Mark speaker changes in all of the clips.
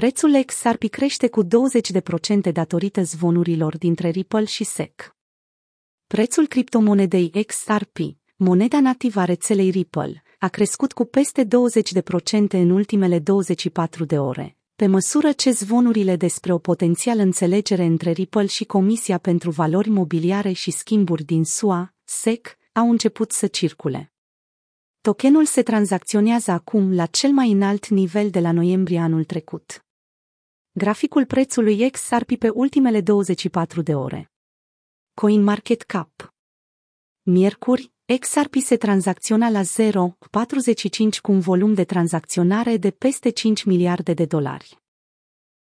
Speaker 1: Prețul XRP crește cu 20% datorită zvonurilor dintre Ripple și SEC. Prețul criptomonedei XRP, moneda nativă a rețelei Ripple, a crescut cu peste 20% în ultimele 24 de ore, pe măsură ce zvonurile despre o potențială înțelegere între Ripple și Comisia pentru Valori Mobiliare și Schimburi din SUA, SEC, au început să circule. Tokenul se tranzacționează acum la cel mai înalt nivel de la noiembrie anul trecut. Graficul prețului XRP pe ultimele 24 de ore. CoinMarketCap Miercuri, XRP se tranzacționa la 0,45 cu un volum de tranzacționare de peste 5 miliarde de dolari.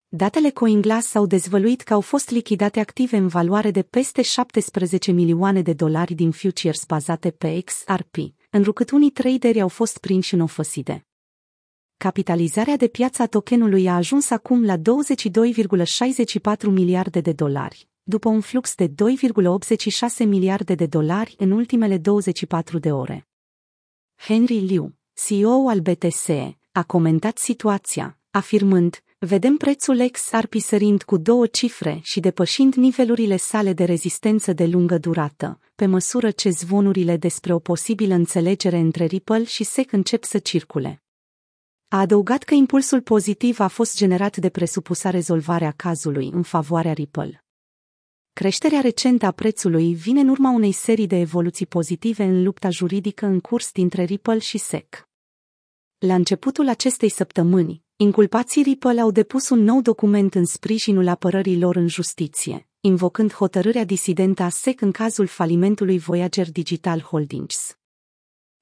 Speaker 1: Datele CoinGlass au dezvăluit că au fost lichidate active în valoare de peste 17 milioane de dolari din futures bazate pe XRP, înrucât unii traderi au fost prinși în ofăside. Capitalizarea de piață a tokenului a ajuns acum la 22,64 miliarde de dolari, după un flux de 2,86 miliarde de dolari în ultimele 24 de ore. Henry Liu, CEO al BTC, a comentat situația, afirmând, vedem prețul XRP sărind cu două cifre și depășind nivelurile sale de rezistență de lungă durată, pe măsură ce zvonurile despre o posibilă înțelegere între Ripple și SEC încep să circule. A adăugat că impulsul pozitiv a fost generat de presupusa rezolvarea cazului în favoarea Ripple. Creșterea recentă a prețului vine în urma unei serii de evoluții pozitive în lupta juridică în curs dintre Ripple și SEC. La începutul acestei săptămâni, inculpații Ripple au depus un nou document în sprijinul apărării lor în justiție, invocând hotărârea disidentă a SEC în cazul falimentului Voyager Digital Holdings.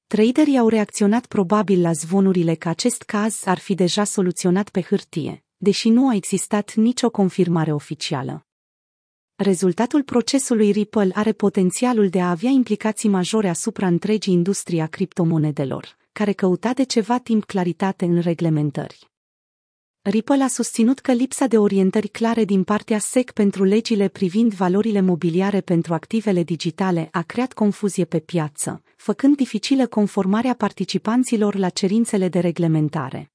Speaker 1: Traderii au reacționat probabil la zvonurile că acest caz ar fi deja soluționat pe hârtie, deși nu a existat nicio confirmare oficială. Rezultatul procesului Ripple are potențialul de a avea implicații majore asupra întregii industrii a criptomonedelor, care căuta de ceva timp claritate în reglementări. Ripple a susținut că lipsa de orientări clare din partea SEC pentru legile privind valorile mobiliare pentru activele digitale a creat confuzie pe piață, făcând dificilă conformarea participanților la cerințele de reglementare.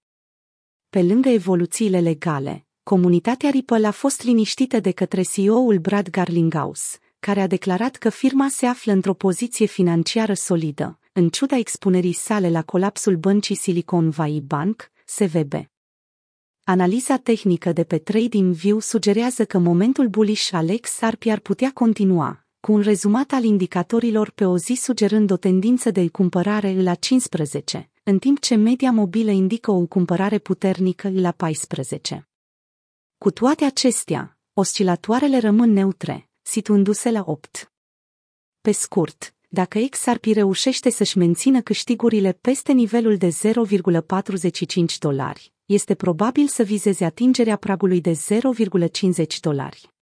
Speaker 1: Pe lângă evoluțiile legale, comunitatea Ripple a fost liniștită de către CEO-ul Brad Garlinghouse, care a declarat că firma se află într-o poziție financiară solidă, în ciuda expunerii sale la colapsul băncii Silicon Valley Bank, SVB. Analiza tehnică de pe TradingView sugerează că momentul bullish al XRP ar putea continua, cu un rezumat al indicatorilor pe o zi sugerând o tendință de cumpărare la 15, în timp ce media mobilă indică o cumpărare puternică la 14. Cu toate acestea, oscilatoarele rămân neutre, situându-se la 8. Pe scurt, dacă XRP reușește să-și mențină câștigurile peste nivelul de 0,45 dolari, este probabil să vizeze atingerea pragului de 0,50 dolari.